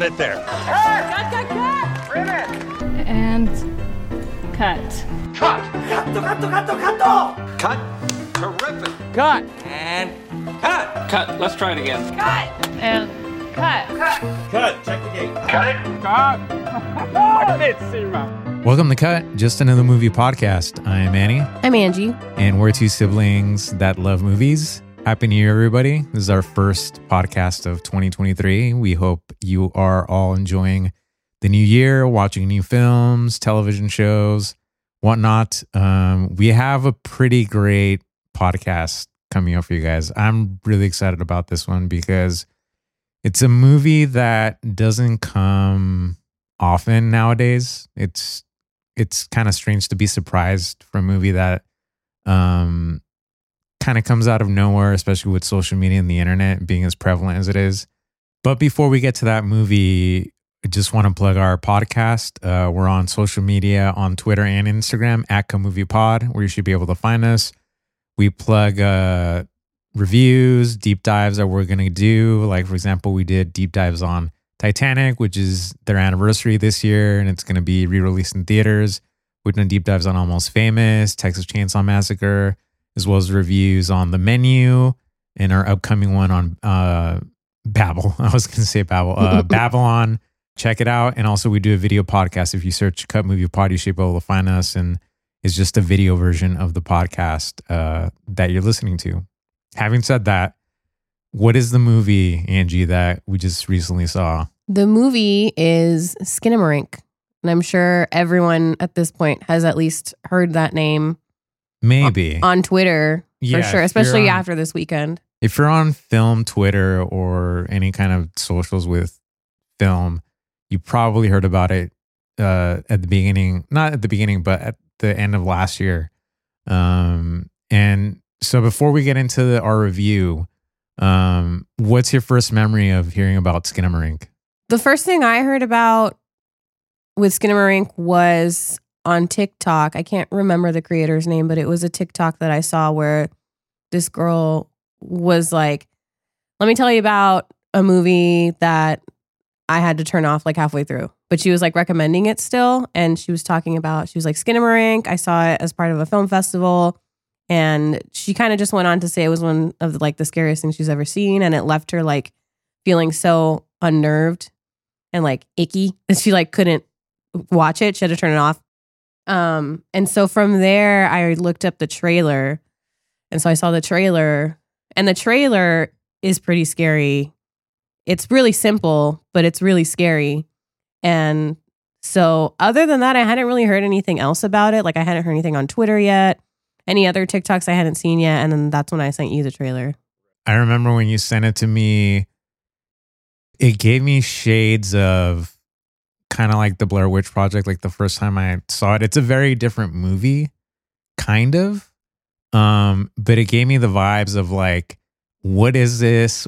set it there. Cut, cut, cut! And cut. Cut. Cut. Terrific. Cut. And cut. Cut. Let's try it again. Cut. And cut. Cut. Cut. Check the gate. Cut it. Cut. Welcome to Cut, just another movie podcast. I'm Annie, I'm Angie. and we're two siblings that love movies. Happy New Year, everybody. This is our first podcast of 2023. We hope you are all enjoying the new year, watching new films, television shows, whatnot. Um, we have a pretty great podcast coming up for you guys. I'm really excited about this one because it's a movie that doesn't come often nowadays. It's it's kind of strange to be surprised for a movie that um kind of comes out of nowhere, especially with social media and the internet being as prevalent as it is. But before we get to that movie, I just want to plug our podcast. Uh, we're on social media on Twitter and Instagram at Cut Movie Pod, where you should be able to find us. We plug uh, reviews, deep dives that we're going to do. Like, for example, we did deep dives on Titanic, which is their anniversary this year, and it's going to be re released in theaters. We've done deep dives on Almost Famous, Texas Chainsaw Massacre, as well as reviews on The Menu and our upcoming one on uh, Babel. I was going to say Babel, uh, Babylon. Check it out. And also, we do a video podcast. If you search Cut Movie Pod, you should be able to find us. And it's just a video version of the podcast uh, that you're listening to. Having said that, what is the movie, Angie, that we just recently saw? The movie is Skinamarink. And I'm sure everyone at this point has at least heard that name Maybe. on Twitter Yeah, for sure, especially on- after this weekend. if you're on film Twitter or any kind of socials with film, you probably heard about it uh, at the beginning, not at the beginning, but at the end of last year. Um, and so before we get into the, our review, um, what's your first memory of hearing about Skinamarink? The first thing I heard about with Skinamarink was on TikTok. I can't remember the creator's name, but it was a TikTok that I saw where this girl was like, Let me tell you about a movie that I had to turn off like halfway through. But she was like recommending it still. And she was talking about, she was like, Skinamarink. I saw it as part of a film festival. And she kind of just went on to say it was one of the, like the scariest things she's ever seen. And it left her like feeling so unnerved and like icky that she like couldn't watch it. She had to turn it off. Um, and so from there, I looked up the trailer, and so I saw the trailer, and the trailer is pretty scary. It's really simple, but it's really scary. And so, other than that, I hadn't really heard anything else about it. Like, I hadn't heard anything on Twitter yet, any other TikToks I hadn't seen yet. And then that's when I sent you the trailer. I remember when you sent it to me, it gave me shades of kind of like the Blair Witch Project, like the first time I saw it. It's a very different movie, kind of. Um, but it gave me the vibes of like, what is this?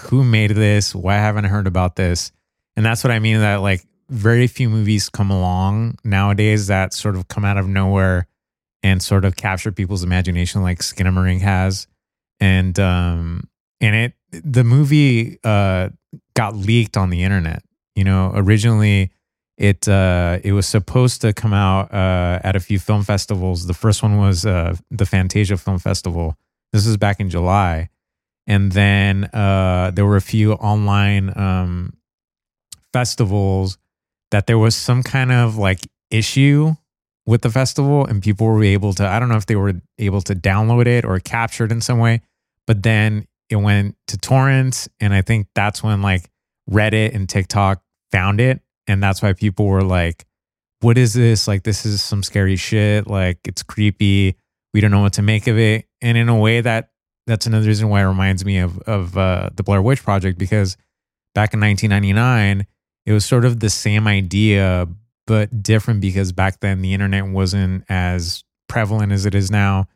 Who made this? Why haven't I heard about this? And that's what I mean that like very few movies come along nowadays that sort of come out of nowhere and sort of capture people's imagination like Skinamarink has. And um and it the movie uh got leaked on the internet. You know, originally it uh it was supposed to come out uh at a few film festivals. The first one was uh the Fantasia Film Festival. This is back in July. And then uh there were a few online um festivals that there was some kind of like issue with the festival and people were able to I don't know if they were able to download it or capture it in some way, but then it went to torrents and I think that's when like Reddit and TikTok found it and that's why people were like what is this? Like this is some scary shit, like it's creepy. We don't know what to make of it. And in a way that that's another reason why it reminds me of of uh, the Blair Witch Project because back in 1999 it was sort of the same idea but different because back then the internet wasn't as prevalent as it is now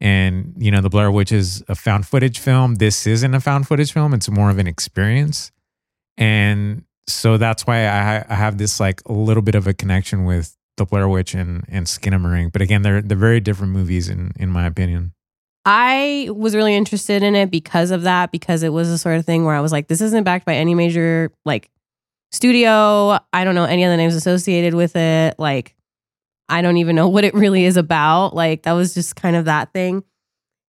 and you know the blair witch is a found footage film this isn't a found footage film it's more of an experience and so that's why i, I have this like a little bit of a connection with the blair witch and and skinamarink but again they're they're very different movies in in my opinion I was really interested in it because of that, because it was the sort of thing where I was like, this isn't backed by any major like studio. I don't know any of the names associated with it. Like, I don't even know what it really is about. Like, that was just kind of that thing.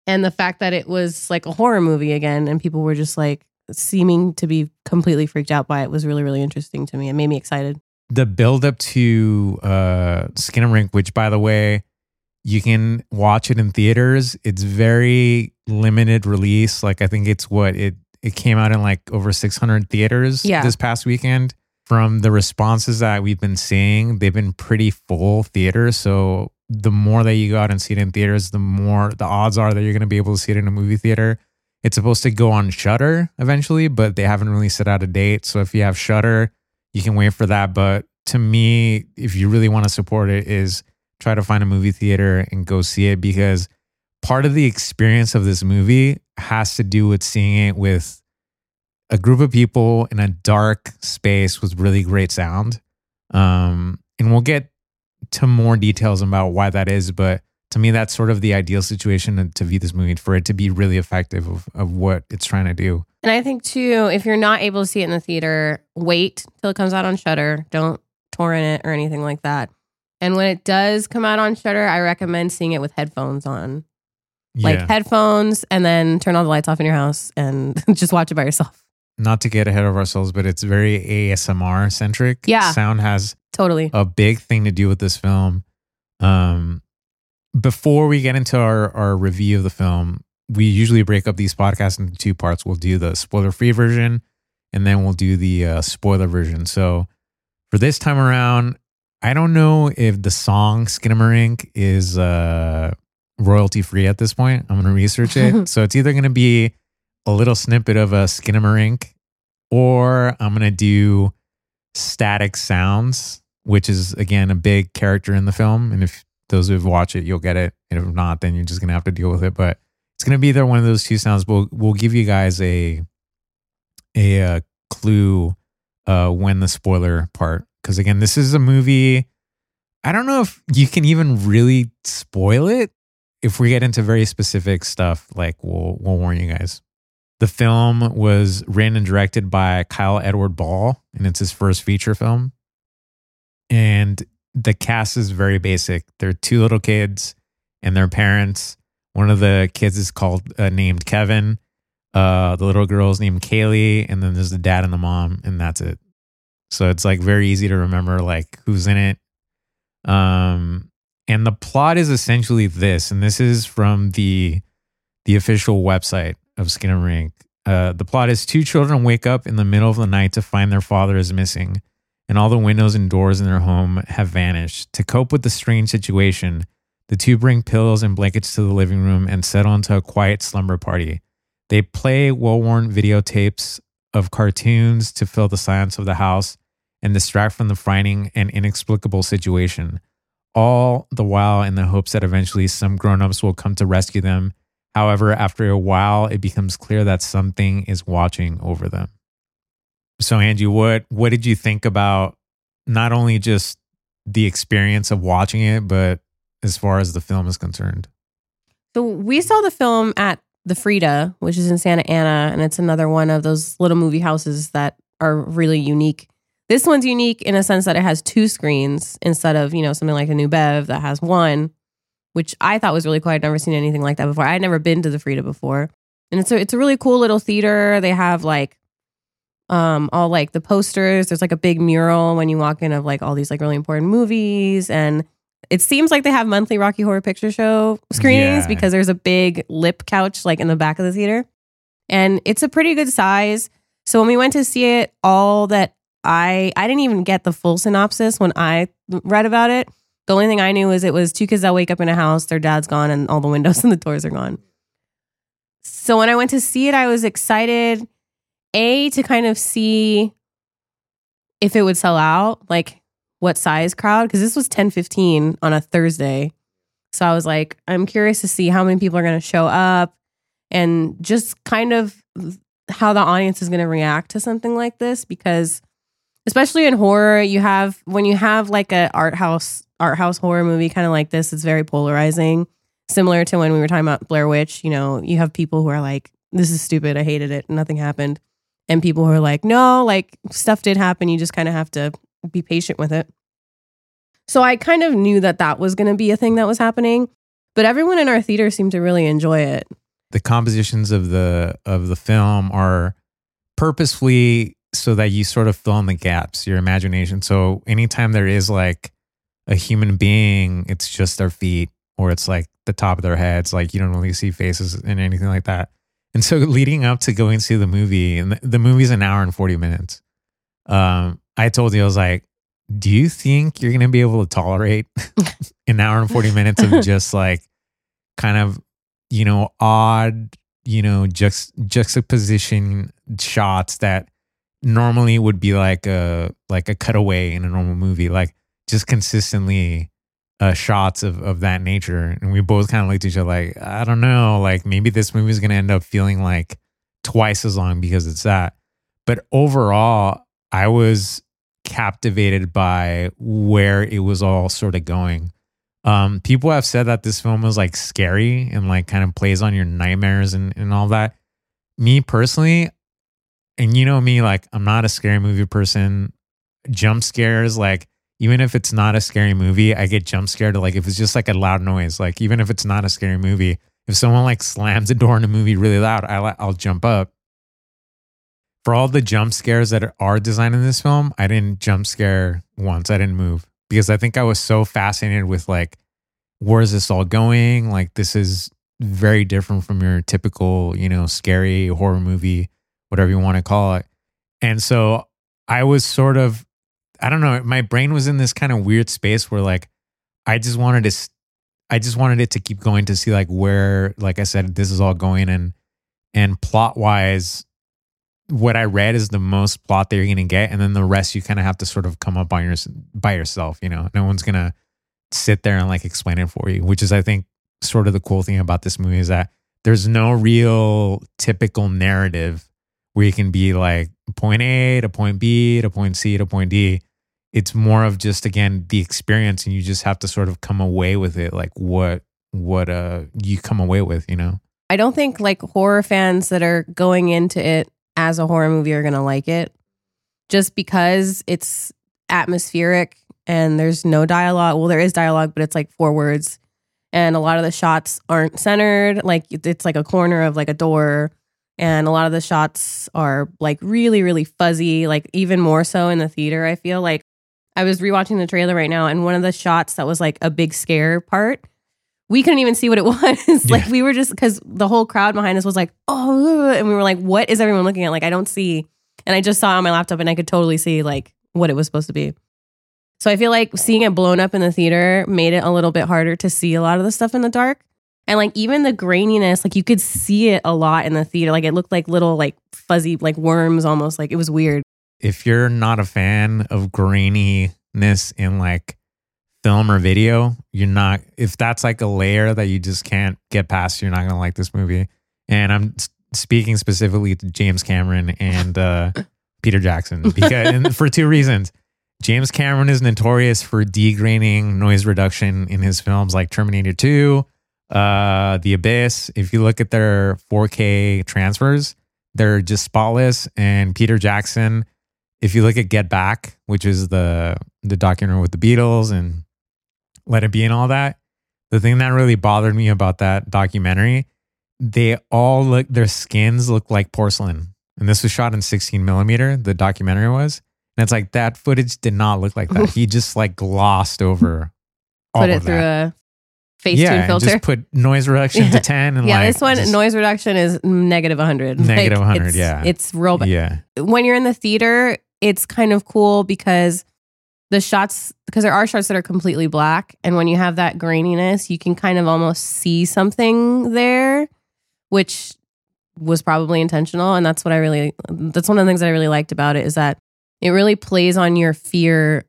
And the fact that it was like a horror movie again, and people were just like seeming to be completely freaked out by it was really, really interesting to me. It made me excited. the build up to uh Skinamarink, which by the way, you can watch it in theaters. It's very limited release. Like I think it's what it it came out in like over 600 theaters Yeah. this past weekend. From the responses that we've been seeing, they've been pretty full theaters. So the more that you go out and see it in theaters, the more the odds are that you're going to be able to see it in a movie theater. It's supposed to go on Shudder eventually, but they haven't really set out a date. So if you have Shudder, you can wait for that. But to me, if you really want to support it, is try to find a movie theater and go see it because part of the experience of this movie has to do with seeing it with a group of people in a dark space with really great sound. Um, and we'll get to more details about why that is, but to me, that's sort of the ideal situation to view this movie for it to be really effective of, of what it's trying to do. And I think too, if you're not able to see it in the theater, wait till it comes out on Shudder. Don't torrent it or anything like that. And when it does come out on Shudder, I recommend seeing it with headphones on. Like Yeah. headphones and then turn all the lights off in your house and just watch it by yourself. Not to get ahead of ourselves, but it's very ASMR centric. Yeah. Sound has Totally. a big thing to do with this film. Um, before we get into our, our review of the film, we usually break up these podcasts into two parts. We'll do the spoiler free version and then we'll do the uh, spoiler version. So for this time around, I don't know if the song Skinamarink is uh, royalty free at this point. I'm going to research it. so it's either going to be a little snippet of a Skinamarink or I'm going to do static sounds, which is again a big character in the film. And if those who've watched it, you'll get it. And if not, then you're just gonna have to deal with it. But it's gonna be either one of those two sounds. We'll we'll give you guys a a uh, clue uh, when the spoiler part. Because again, this is a movie. I don't know if you can even really spoil it. If we get into very specific stuff, like we'll we'll warn you guys. The film was written and directed by Kyle Edward Ball, and it's his first feature film. And the cast is very basic. They're two little kids and their parents. One of the kids is called uh, named Kevin. Uh, the little girl's named Kaylee, and then there's the dad and the mom, and that's it. So it's like very easy to remember like who's in it. Um, and the plot is essentially this, and this is from the the official website of Skinamarink. Uh, the plot is two children wake up in the middle of the night to find their father is missing, and all the windows and doors in their home have vanished. To cope with the strange situation, the two bring pillows and blankets to the living room and settle into a quiet slumber party. They play well worn videotapes of cartoons to fill the silence of the house and distract from the frightening and inexplicable situation, all the while in the hopes that eventually some grown ups will come to rescue them. However, after a while, it becomes clear that something is watching over them. So, Angie, what what did you think about not only just the experience of watching it, but as far as the film is concerned? So we saw the film at the Frida, which is in Santa Ana, and it's another one of those little movie houses that are really unique. This one's unique in a sense that it has two screens instead of, you know, something like a New Bev that has one, which I thought was really cool. I'd never seen anything like that before. I'd never been to the Frida before. And it's a it's a really cool little theater. They have like um all like the posters. There's like a big mural when you walk in of like all these like really important movies and it seems like they have monthly Rocky Horror Picture Show screenings Yeah. because there's a big lip couch like in the back of the theater. And it's a pretty good size. So when we went to see it, all that I I didn't even get the full synopsis when I read about it. The only thing I knew was it was two kids that wake up in a house, their dad's gone, and all the windows and the doors are gone. So when I went to see it, I was excited, A, to kind of see if it would sell out, like what size crowd, because this was 10 15 on a Thursday. So I was like, I'm curious to see how many people are going to show up and just kind of how the audience is going to react to something like this because especially in horror you have when you have like a art house art house horror movie kind of like this it's very polarizing similar to when we were talking about Blair Witch you know you have people who are like this is stupid I hated it nothing happened and people who are like, no, like stuff did happen. You just kind of have to be patient with it. So I kind of knew that that was going to be a thing that was happening, but everyone in our theater seemed to really enjoy it. the compositions of the of the film are purposefully so that you sort of fill in the gaps your imagination so anytime there is like a human being it's just their feet or it's like the top of their heads like you don't really see faces and anything like that and so leading up to going to see the movie and the, movie's an hour and 40 minutes um i told you i was like do you think you're gonna be able to tolerate an hour and 40 minutes of just like kind of you know, odd, you know, juxt- juxtaposition shots that normally would be like a like a cutaway in a normal movie, like just consistently uh, shots of of that nature. And we both kind of looked at each other like, I don't know, like maybe this movie is gonna end up feeling like twice as long because it's that. But overall, I was captivated by where it was all sort of going um people have said that this film was like scary and like kind of plays on your nightmares and, and all that me personally and you know me like i'm not a scary movie person jump scares like even if it's not a scary movie i get jump scared like if it's just like a loud noise like even if it's not a scary movie if someone like slams a door in a movie really loud I, i'll jump up for all the jump scares that are designed in this film i didn't jump scare once i didn't move because I think I was so fascinated with like, where is this all going? Like, this is very different from your typical, you know, scary horror movie, whatever you want to call it. And so I was sort of, I don't know, my brain was in this kind of weird space where like, I just wanted to, I just wanted it to keep going to see like where, like I said, this is all going and, and plot wise, what I read is the most plot that you're gonna get, and then the rest you kind of have to sort of come up on your by yourself. You know, no one's gonna sit there and like explain it for you. Which is, I think, sort of the cool thing about this movie is that there's no real typical narrative where you can be like point A to point B to point C to point D. It's more of just again the experience, and you just have to sort of come away with it, like what what uh you come away with, you know. I don't think like horror fans that are going into it as a horror movie are to like it just because it's atmospheric and there's no dialogue. Well, there is dialogue, but it's like four words. And a lot of the shots aren't centered. Like it's like a corner of like a door. And a lot of the shots are like really, really fuzzy, like even more so in the theater. I feel like I was rewatching the trailer right now, and one of the shots that was like a big scare part, we couldn't even see what it was. like Yeah. we were just because the whole crowd behind us was like, oh, and we were like, what is everyone looking at? Like I don't see. And I just saw on my laptop, and I could totally see like what it was supposed to be. So I feel like seeing it blown up in the theater made it a little bit harder to see a lot of the stuff in the dark. And like even the graininess, like you could see it a lot in the theater. Like it looked like little like fuzzy like worms almost. Like it was weird. If you're not a fan of graininess in like film or video, you're not, if that's like a layer that you just can't get past, you're not going to like this movie. And I'm speaking specifically to James Cameron and uh, Peter Jackson because for two reasons. James Cameron is notorious for degraining noise reduction in his films like Terminator 2, uh, The Abyss. If you look at their 4K transfers, they're just spotless. And Peter Jackson, if you look at Get Back, which is the the documentary with the Beatles and Let It Be and all that, the thing that really bothered me about that documentary, they all look their skins look like porcelain. And this was shot in 16 millimeter, the documentary was. And it's like that footage did not look like that. he just like glossed over all Put it through that. a Facetune yeah, filter. just put noise reduction to 10 and yeah, like this one just- noise reduction is negative 100. Negative 100, it's, yeah. It's real bad. Yeah. When you're in the theater, it's kind of cool because the shots, because there are shots that are completely black. And when you have that graininess, you can kind of almost see something there, which was probably intentional. And that's what I really, that's one of the things that I really liked about it is that it really plays on your fear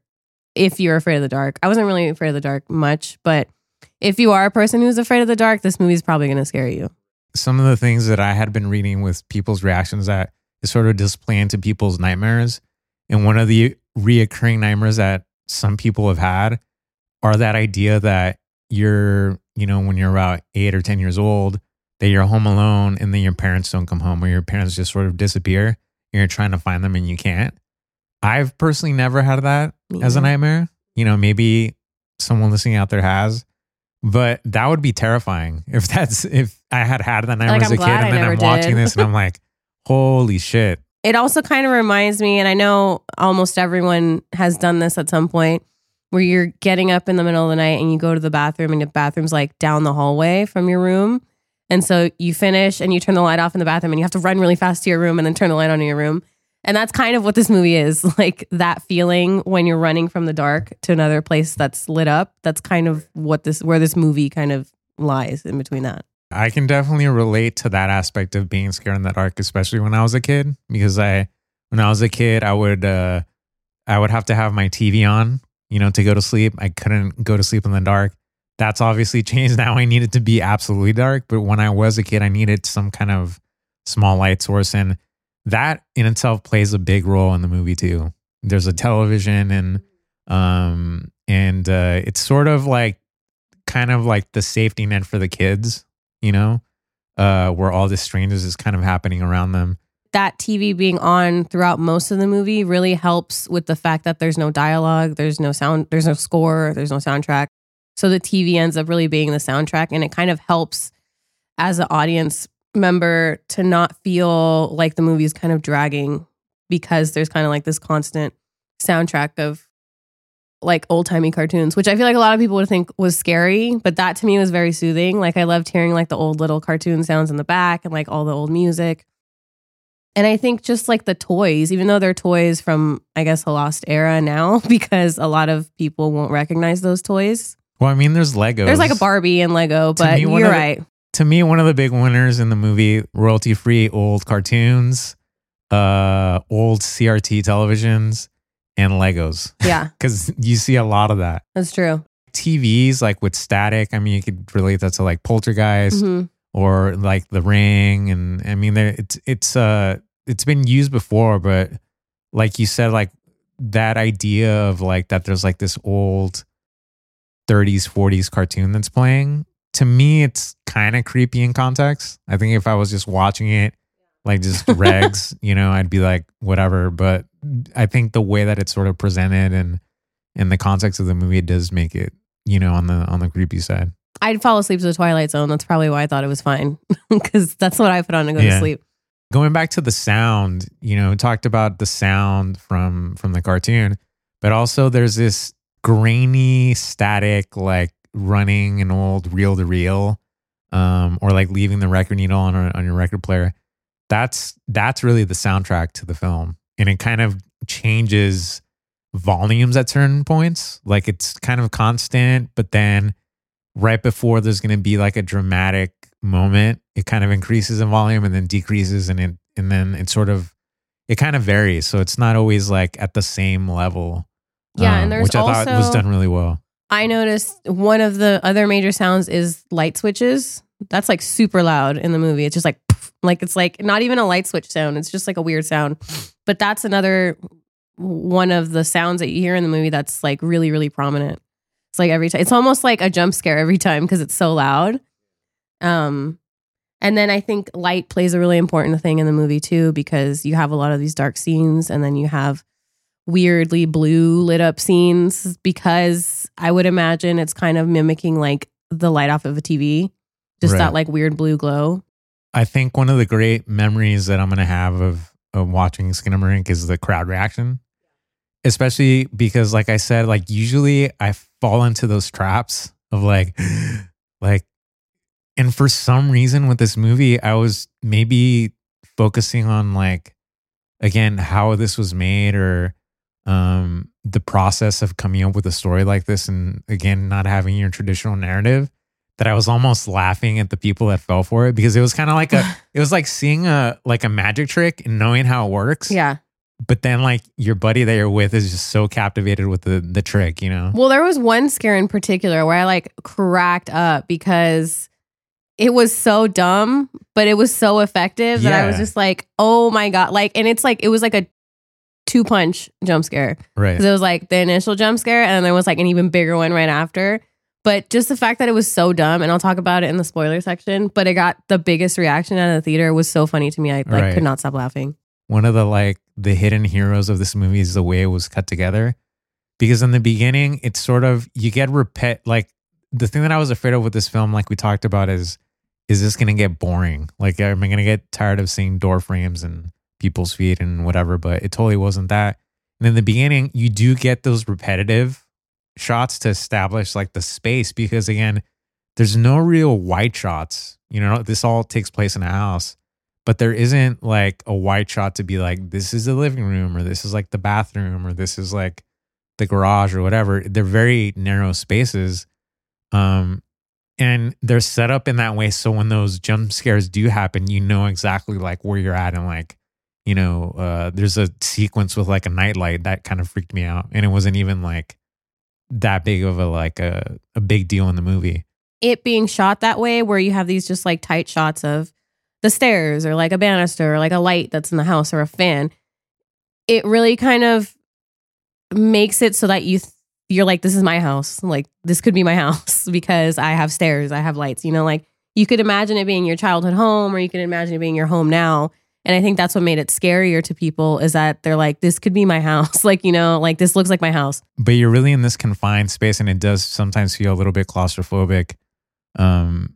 if you're afraid of the dark. I wasn't really afraid of the dark much, but if you are a person who's afraid of the dark, this movie's probably going to scare you. some of the things that I had been reading with people's reactions that is sort of display into people's nightmares. And one of the reoccurring nightmares that some people have had are that idea that you're, you know, when you're about eight or 10 years old, that you're home alone and then your parents don't come home or your parents just sort of disappear You're trying to find them and you can't. I've personally never had that Me as a nightmare. You know, maybe someone listening out there has, but that would be terrifying if that's if I had had that nightmare Like, as a I'm kid and I then I'm watching did. this and I'm like, holy shit. It also kind of reminds me, and I know almost everyone has done this at some point, where you're getting up in the middle of the night and you go to the bathroom, and the bathroom's like down the hallway from your room. And so you finish and you turn the light off in the bathroom, and you have to run really fast to your room and then turn the light on in your room. And that's kind of what this movie is like that feeling when you're running from the dark to another place that's lit up. That's kind of what this, where this movie kind of lies in between that. I can definitely relate to that aspect of being scared in the dark, especially when I was a kid. Because I, when I was a kid, I would, uh, I would have to have my TV on, you know, to go to sleep. I couldn't go to sleep in the dark. That's obviously changed now. I need it to be absolutely dark. But when I was a kid, I needed some kind of small light source, and that in itself plays a big role in the movie too. There's a television, and um, and uh, it's sort of like, kind of like the safety net for the kids you know, uh, where all this strangeness is kind of happening around them. that TV being on throughout most of the movie really helps with the fact that there's no dialogue, there's no sound, there's no score, there's no soundtrack. So the TV ends up really being the soundtrack, and it kind of helps as an audience member to not feel like the movie is kind of dragging because there's kind of like this constant soundtrack of like old timey cartoons, which I feel like a lot of people would think was scary, but that to me was very soothing. Like I loved hearing like the old little cartoon sounds in the back and like all the old music. And I think just like the toys, even though they're toys from, I guess, a lost era now, because a lot of people won't recognize those toys. Well, I mean, there's Legos. There's like a Barbie and Lego, but me, you're the- right. To me, one of the big winners in the movie, royalty free old cartoons, uh, old CRT televisions, and Legos. Yeah, Because you see a lot of that. that's true. TVs, like with static, I mean, you could relate that to like Poltergeist Mhm. or like The Ring, and I mean, there it's it's uh it's been used before, but like you said, like that idea of like that there's like this old 30s 40s cartoon that's playing to me it's kind of creepy in context i think if i was just watching it like just regs you know i'd be like whatever but i think the way that it's sort of presented and in the context of the movie it does make it you know on the on the creepy side I'd fall asleep to the Twilight Zone. That's probably why I thought it was fine because that's what I put on to go Yeah. to sleep. going back to the sound you know talked about the sound from from the cartoon but also there's this grainy static like running an old reel to reel um or like leaving the record needle on, a, on your record player that's that's really the soundtrack to the film and it kind of changes volumes at certain points like it's kind of constant but then right before there's going to be like a dramatic moment it kind of increases in volume and then decreases and it and then it sort of it kind of varies so it's not always like at the same level Yeah, um, and there's which i thought was done really well I noticed one of the other major sounds is light switches. That's like super loud in the movie. It's just like, like it's like not even a light switch sound. It's just like a weird sound. But that's another one of the sounds that you hear in the movie that's like really, really prominent. It's like every time, it's almost like a jump scare every time because it's so loud. Um, and then I think light plays a really important thing in the movie too because you have a lot of these dark scenes and then you have weirdly blue lit up scenes because I would imagine it's kind of mimicking like the light off of a TV, just Right. that like weird blue glow. I think one of the great memories that i'm going to have of, of watching skinamarink is the crowd reaction. Especially because like i said like usually i fall into those traps of like like and for some reason with this movie i was maybe focusing on like again how this was made or um the process of coming up with a story like this and again not having your traditional narrative that i was almost laughing at the people that fell for it because it was kind of like a it was like seeing a like a magic trick and knowing how it works Yeah. but then like your buddy that you're with is just so captivated with the the trick you know Well, there was one scare in particular where I like cracked up because it was so dumb, but it was so effective that I was just like, oh my God. Like, and it's like, it was like a two punch jump scare. right Because it was like the initial jump scare, and then there was like an even bigger one right after. But just the fact that it was so dumb, and I'll talk about it in the spoiler section, but it got the biggest reaction out of the theater was so funny to me. I like Right. could not stop laughing. one of the like the hidden heroes of this movie is the way it was cut together. Because in the beginning, it's sort of you get repet like the thing that I was afraid of with this film, like we talked about, is is this gonna get boring? Like am I gonna get tired of seeing door frames and people's feet and whatever? But it totally wasn't that. And in the beginning, you do get those repetitive shots to establish like the space because again, there's no real wide shots. You know, this all takes place in a house, but there isn't like a wide shot to be like, this is the living room or this is like the bathroom or this is like the garage or whatever. They're very narrow spaces. Um, and they're set up in that way so when those jump scares do happen, you know exactly like where you're at and like, you know, uh, there's a sequence with like a nightlight that kind of freaked me out, and it wasn't even like that big of a like a, a big deal in the movie. It being shot that way, where you have these just like tight shots of the stairs or like a banister or like a light that's in the house or a fan, it really kind of makes it so that you th- you're like this is my house like this could be my house because i have stairs i have lights you know like you could imagine it being your childhood home or you could imagine it being your home now and i think that's what made it scarier to people is that they're like this could be my house like you know like this looks like my house But you're really in this confined space, and it does sometimes feel a little bit claustrophobic. Um,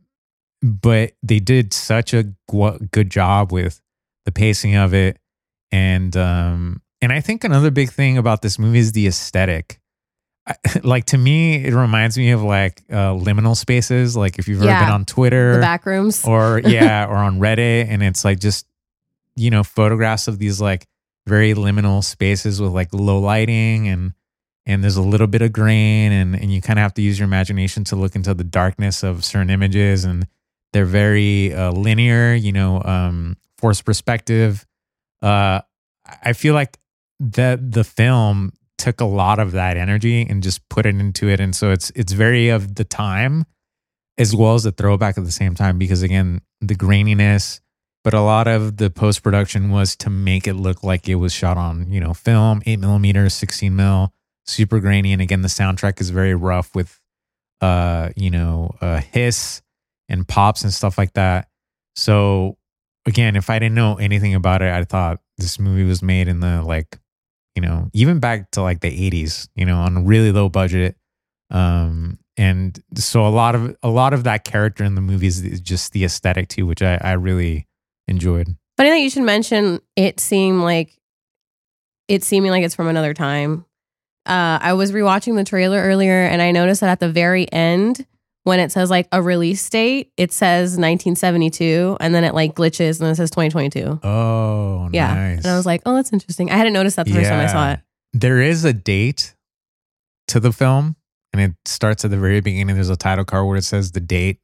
but they did such a good job with the pacing of it, and um, and I think another big thing about this movie is the aesthetic. I, like to me, it reminds me of like uh, liminal spaces. Like if you've ever Yeah. been on Twitter, the back rooms or yeah, or on Reddit, and it's like just you know photographs of these like very liminal spaces with like low lighting and and there's a little bit of grain and and you kind of have to use your imagination to look into the darkness of certain images and they're very uh, linear, you know, um, forced perspective. Uh, I feel like that the film took a lot of that energy and just put it into it, and so it's it's very of the time as well as the throwback at the same time because again the graininess but a lot of the post production was to make it look like it was shot on you know film 8 millimeter 16 mil super grainy. And again the soundtrack is very rough with uh you know uh hiss and pops and stuff like that. So again if i didn't know anything about it i thought this movie was made in the like you know even back to like the 80s you know on a really low budget. Um and so a lot of a lot of that character in the movie is just the aesthetic too which i i really enjoyed Funny that you should mention it seemed like it seeming like it's from another time. Uh, I was rewatching the trailer earlier and I noticed that at the very end, when it says like a release date, it says 1972 and then it like glitches and it says 2022. oh Yeah. nice And I was like, oh, that's interesting. I hadn't noticed that the first time I saw it. there is a date to the film and it starts at the very beginning there's a title card where it says the date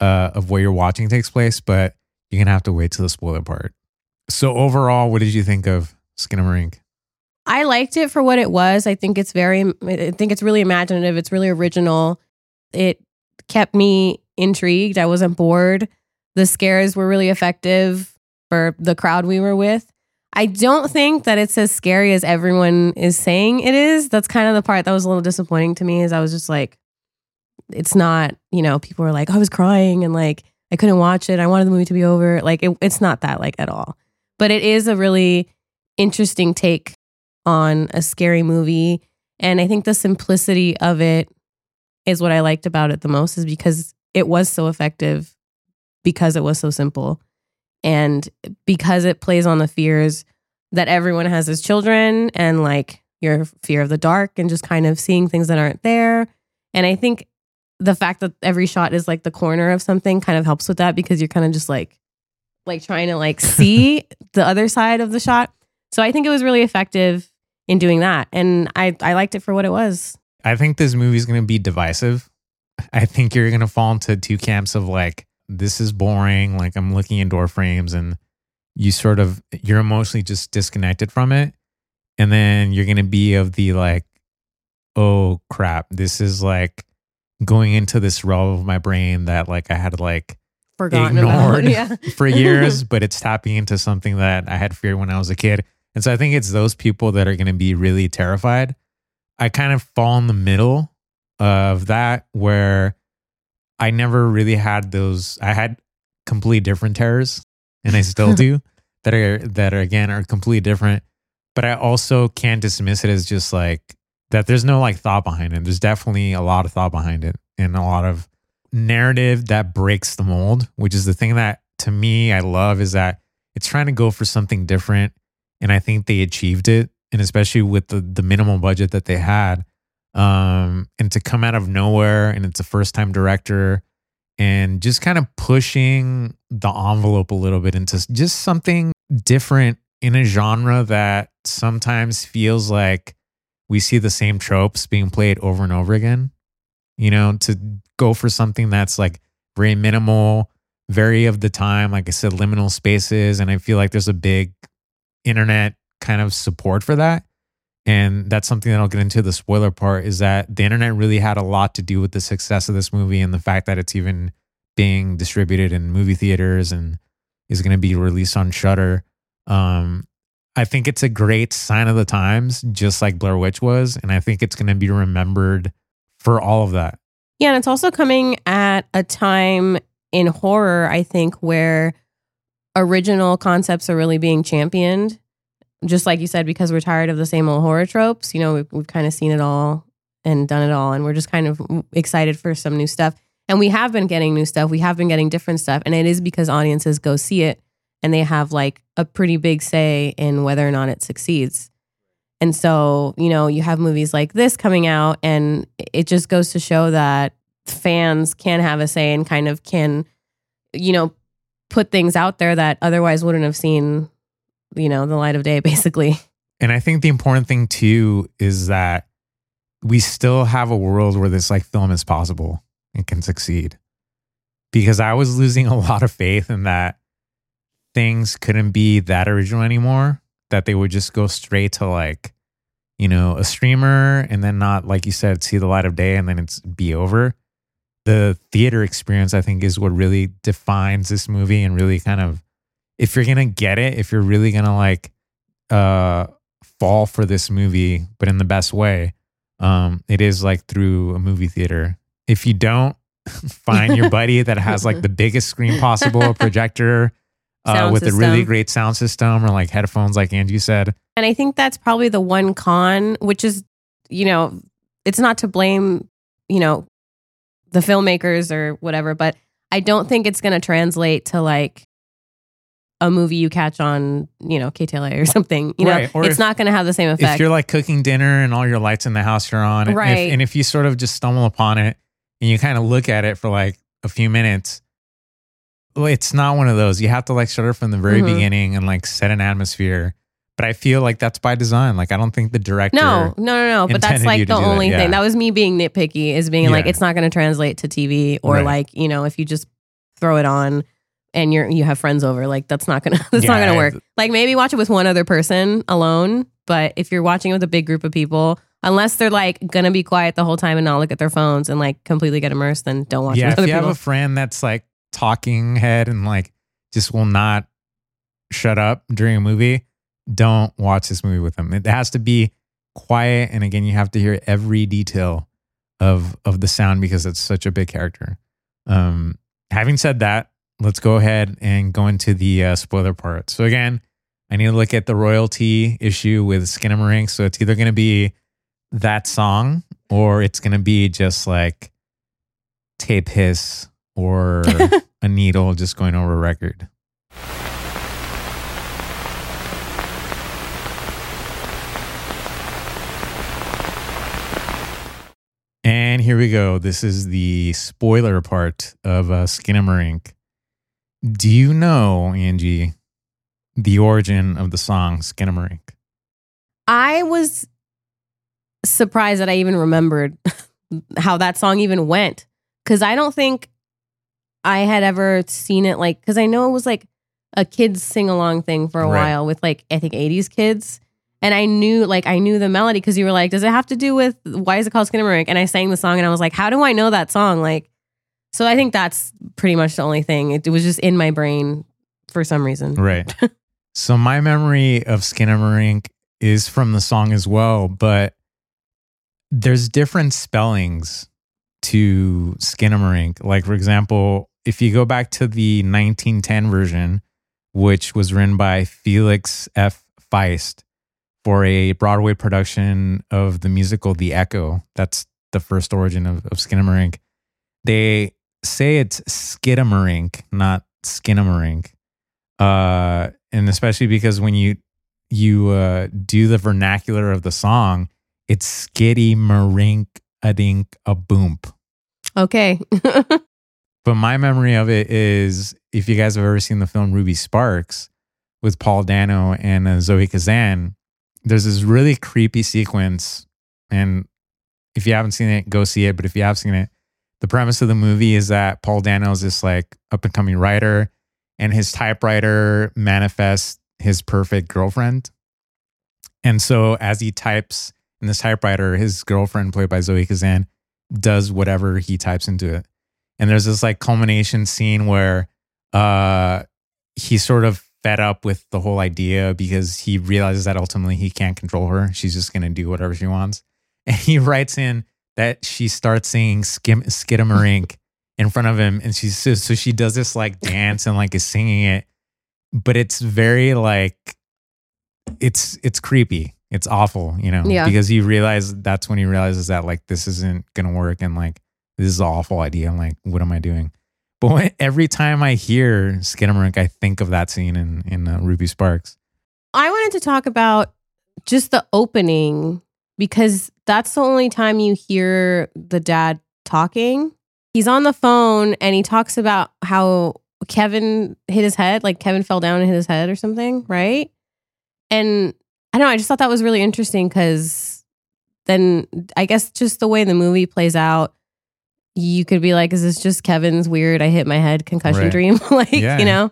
uh, of where you're watching takes place but you're gonna have to wait to the spoiler part so overall what did you think of skinamarink I liked it for what it was. I think it's very, I think it's really imaginative. It's really original. It kept me intrigued. I wasn't bored. The scares were really effective for the crowd we were with. I don't think that it's as scary as everyone is saying it is. That's kind of the part that was a little disappointing to me. Is I was just like, it's not. You know, people were like, oh, I was crying and like I couldn't watch it. I wanted the movie to be over. Like it, it's not that like at all. But it is a really interesting take on a scary movie. And I think the simplicity of it is what I liked about it the most, is because it was so effective because it was so simple. And because it plays on the fears that everyone has as children and like your fear of the dark and just kind of seeing things that aren't there. And I think the fact that every shot is like the corner of something kind of helps with that because you're kind of just like like trying to like see the other side of the shot. So I think it was really effective in doing that. And I, I liked it for what it was. i think this movie's gonna be divisive i think you're gonna fall into two camps of like this is boring like i'm looking in door frames and you sort of you're emotionally just disconnected from it and then you're gonna be of the like oh crap this is like going into this realm of my brain that like i had like Forgotten ignored. Yeah. for years but it's tapping into something that i had feared when i was a kid and so i think it's those people that are gonna be really terrified i kind of fall in the middle of that where i never really had those i had completely different terrors and i still do that are that are again are completely different. But I also can't dismiss it as just like that. There's no like thought behind it. There's definitely a lot of thought behind it and a lot of narrative that breaks the mold, which is the thing that to me I love is that it's trying to go for something different, and I think they achieved it. And especially with the the minimal budget that they had, um, and to come out of nowhere, and it's a first time director, and just kind of pushing the envelope a little bit into just something different in a genre that sometimes feels like we see the same tropes being played over and over again. You know, to go for something that's like very minimal, very of the time, like I said, liminal spaces. And I feel like there's a big internet kind of support for that. And that's something that I'll get into the spoiler part is that the internet really had a lot to do with the success of this movie and the fact that it's even being distributed in movie theaters and is going to be released on Shudder. Um, I think it's a great sign of the times, just like Blair Witch was. And I think it's going to be remembered for all of that. Yeah, and it's also coming at a time in horror, I think, where original concepts are really being championed. Just like you said, because we're tired of the same old horror tropes. You know, we've, we've kind of seen it all and done it all, and we're just kind of excited for some new stuff. And we have been getting new stuff. We have been getting different stuff. And it is because audiences go see it and they have like a pretty big say in whether or not it succeeds. And so, you know, you have movies like this coming out, and it just goes to show that fans can have a say and kind of can, you know, put things out there that otherwise wouldn't have seen, you know, the light of day, basically. And I think the important thing too is that we still have a world where this like film is possible and can succeed. Because I was losing a lot of faith in that things couldn't be that original anymore, that they would just go straight to like, you know, a streamer and then not, like you said, see the light of day and then it's be over. The theater experience, I think, is what really defines this movie and really kind of, if you're gonna get it, if you're really gonna like uh fall for this movie, but in the best way, um, it is like through a movie theater. If you don't, find your buddy that has like the biggest screen possible, a projector, uh, with a really great sound system or like headphones, like Angie said. And I think that's probably the one con, which is, you know, it's not to blame, you know, the filmmakers or whatever, but I don't think it's going to translate to like a movie you catch on, you know, KTLA or something. You know, Right, it's if- not going to have the same effect. If you're like cooking dinner and all your lights in the house are on, and if- Right. and if you sort of just stumble upon it and you kind of look at it for like a few minutes, it's not one of those. You have to like start it from the very Mhm. beginning and like set an atmosphere. But I feel like that's by design. Like I don't think the director. no, no, no, no. But that's like the do that, only yeah. thing. That was me being nitpicky, is being like, it's not going to translate to TV or Right. like, you know, if you just throw it on and you're you have friends over, like that's not gonna that's not gonna work. Like maybe watch it with one other person alone, but if you're watching it with a big group of people, unless they're like gonna be quiet the whole time and not look at their phones and like completely get immersed, then don't watch it yeah, with if you have a friend that's like talking head and like just will not shut up during a movie, don't watch this movie with them. It has to be quiet, and again, you have to hear every detail of of the sound because it's such a big character. Um, having said that, let's go ahead and go into the uh, spoiler part. So again, I need to look at the royalty issue with Skinamarink. So it's either going to be that song or it's going to be just like tape hiss or a needle just going over a record. And here we go. This is the spoiler part of uh, Skinamarink. Do you know, Angie, the origin of the song Skinamarink? I was surprised that I even remembered how that song even went because I don't think I had ever seen it like because I know it was like a kids sing along thing for a Right. while with like I think 80s kids. And I knew like I knew the melody because you were like, does it have to do with why is it called Skinamarink? And I sang the song and I was like, how do I know that song? Like, so I think that's pretty much the only thing. It, it was just in my brain for some reason. Right. so my memory of Skinamarink is from the song as well, but there's different spellings to Skinamarink. Like for example, if you go back to the 1910 version, which was written by Felix F. Feist for a Broadway production of the musical The Echo. That's the first origin of, of Skinamarink. They say it's Skidamarink, not Skinamarink. Uh, and especially because when you you uh, do the vernacular of the song, it's skiddy marink a dink a boomp. Okay. But my memory of it is if you guys have ever seen the film Ruby Sparks with Paul Dano and uh, Zoe Kazan, there's this really creepy sequence. And if you haven't seen it, go see it. But if you have seen it, the premise of the movie is that Paul Dano is this like up and coming writer, and his typewriter manifests his perfect girlfriend. And so as he types in this typewriter, his girlfriend, played by Zoe Kazan, does whatever he types into it. And there's this like culmination scene where uh he's sort of fed up with the whole idea because he realizes that ultimately he can't control her. She's just gonna do whatever she wants. And he writes in that she starts singing skim skidamarink in front of him and she's so, so she does this like dance and like is singing it but it's very like it's it's creepy it's awful you know Yeah. because he realized that's when he realizes that like this isn't gonna work and like this is an awful idea i'm like what am i doing but when, every time i hear skidamarink i think of that scene in in uh, ruby sparks I wanted to talk about just the opening because that's the only time you hear the dad talking. He's on the phone and he talks about how Kevin hit his head, like Kevin fell down and hit his head or something, right? And I don't know, I just thought that was really interesting because then I guess just the way the movie plays out, you could be like, is this just Kevin's weird, I hit my head concussion Right. dream? like, Yeah. you know?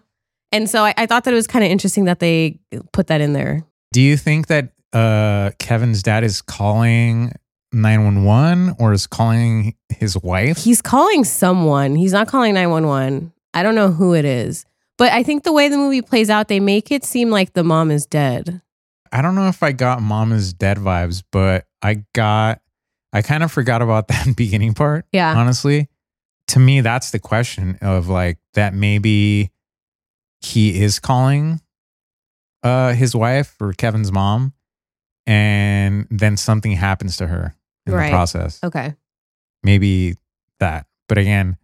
And so I, I thought that it was kind of interesting that they put that in there. do you think that uh kevin's dad is calling 911 or is calling his wife He's calling someone. He's not calling 911. I don't know who it is. But I think the way the movie plays out, they make it seem like the mom is dead. I don't know if I got Mama's Dead vibes, but I got, I kind of forgot about that beginning part. Yeah. Honestly, to me, that's the question of like that maybe he is calling uh his wife or Kevin's mom, and then something happens to her in Right. the process. Okay. Maybe that. But again,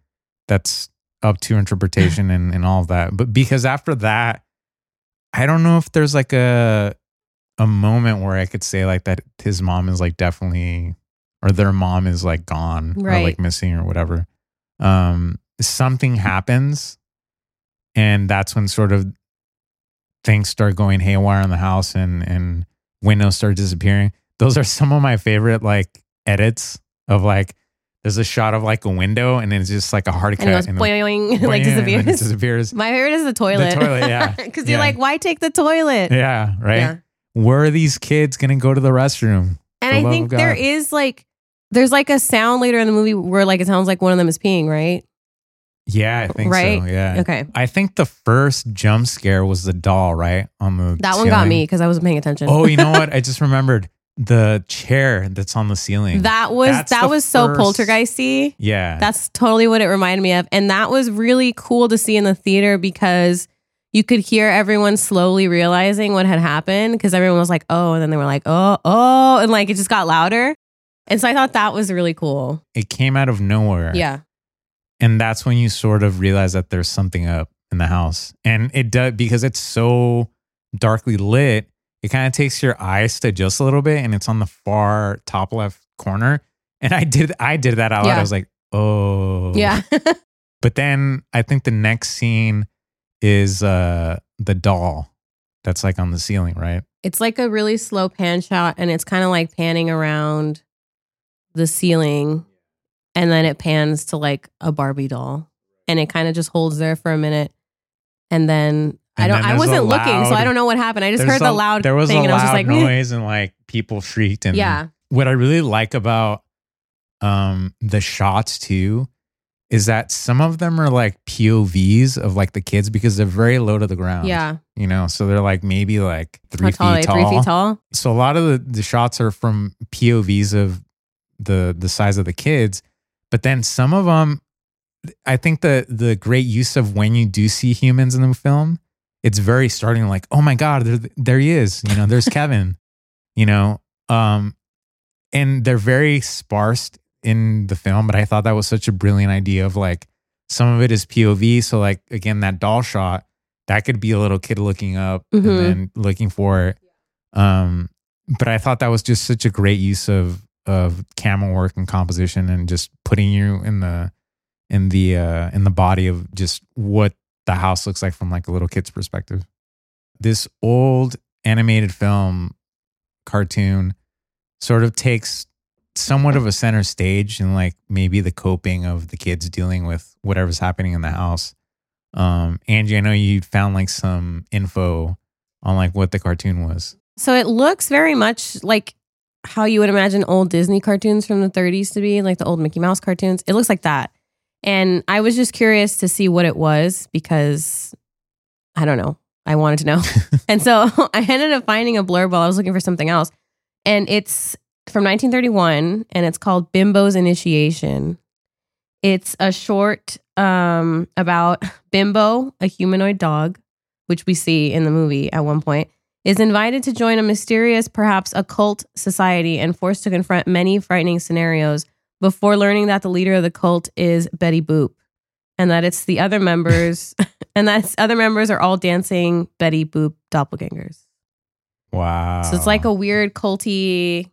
that's up to interpretation and, and all of that. But because after that, I don't know if there's like a a moment where I could say like that his mom is like definitely or their mom is like gone or like missing or whatever. Um something happens and that's when sort of things start going haywire in the house and and windows start disappearing. Those are some of my favorite like edits of like there's a shot of like a window and it's just like a hard cut And it goes and boing, like boing, and it disappears. disappears. My favorite is the toilet. The toilet, yeah. Because Yeah. you're like, why take the toilet? Yeah, right. Yeah. Where are these kids gonna go to the restroom? And The I think there is like, there's like a sound later in the movie where like it sounds like one of them is peeing, right? Yeah, I think Right? so. Yeah. Okay. I think the first jump scare was the doll, right? On the That one got me because I wasn't paying attention. Oh, you know what? I just remembered the chair that's on the ceiling. that was That's that was so poltergeisty. yeah. That's totally what it reminded me of. And that was really cool to see in the theater because you could hear everyone slowly realizing what had happened because everyone was like, oh, and then they were like, oh, oh, and like it just got louder. And so I thought that was really cool. it came out of nowhere. Yeah. And that's when you sort of realize that there's something up in the house. And it does because it's so darkly lit, it kind of takes your eyes to just a little bit and it's on the far top left corner. And I did I did that out loud. Yeah. I was like, oh. Yeah. But then I think the next scene is uh the doll that's like on the ceiling, right? it's like a really slow pan shot and it's kind of like panning around the ceiling and then it pans to like a Barbie doll and it kind of just holds there for a minute and then I don't I wasn't looking so I don't know what happened. I just heard the a- loud there was thing a and I was just loud like noise and like people shrieked and yeah. what I really like about um the shots too is that some of them are like POVs of like the kids because they're very low to the ground. Yeah. You know, so they're like maybe like three feet tall. Three feet tall? So a lot of the, the shots are from POVs of the the size of the kids, but then some of them, I think the the great use of when you do see humans in the film it's very starting like, oh my God, there, there he is. You know, there's Kevin, you know, um, and they're very sparse in the film, but I thought that was such a brilliant idea of like some of it is POV. So like again, that doll shot, that could be a little kid looking up Mhm. and then looking for it. Um, but I thought that was just such a great use of of camera work and composition and just putting you in the in the uh in the body of just what the house looks like from like a little kid's perspective. This old animated film cartoon sort of takes somewhat of a center stage and like maybe the coping of the kids dealing with whatever's happening in the house. Um, Angie, I know you found like some info on like what the cartoon was. So it looks very much like how you would imagine old Disney cartoons from the 30s to be, like the old Mickey Mouse cartoons. It looks like that. And I was just curious to see what it was because I don't know. I wanted to know. and so I ended up finding a blurb while I was looking for something else. And it's from 1931 and it's called Bimbo's Initiation. It's a short um, about Bimbo, a humanoid dog, which we see in the movie at one point is invited to join a mysterious, perhaps occult society and forced to confront many frightening scenarios before learning that the leader of the cult is Betty Boop and that it's the other members and that other members are all dancing Betty Boop doppelgangers. Wow. So it's like a weird culty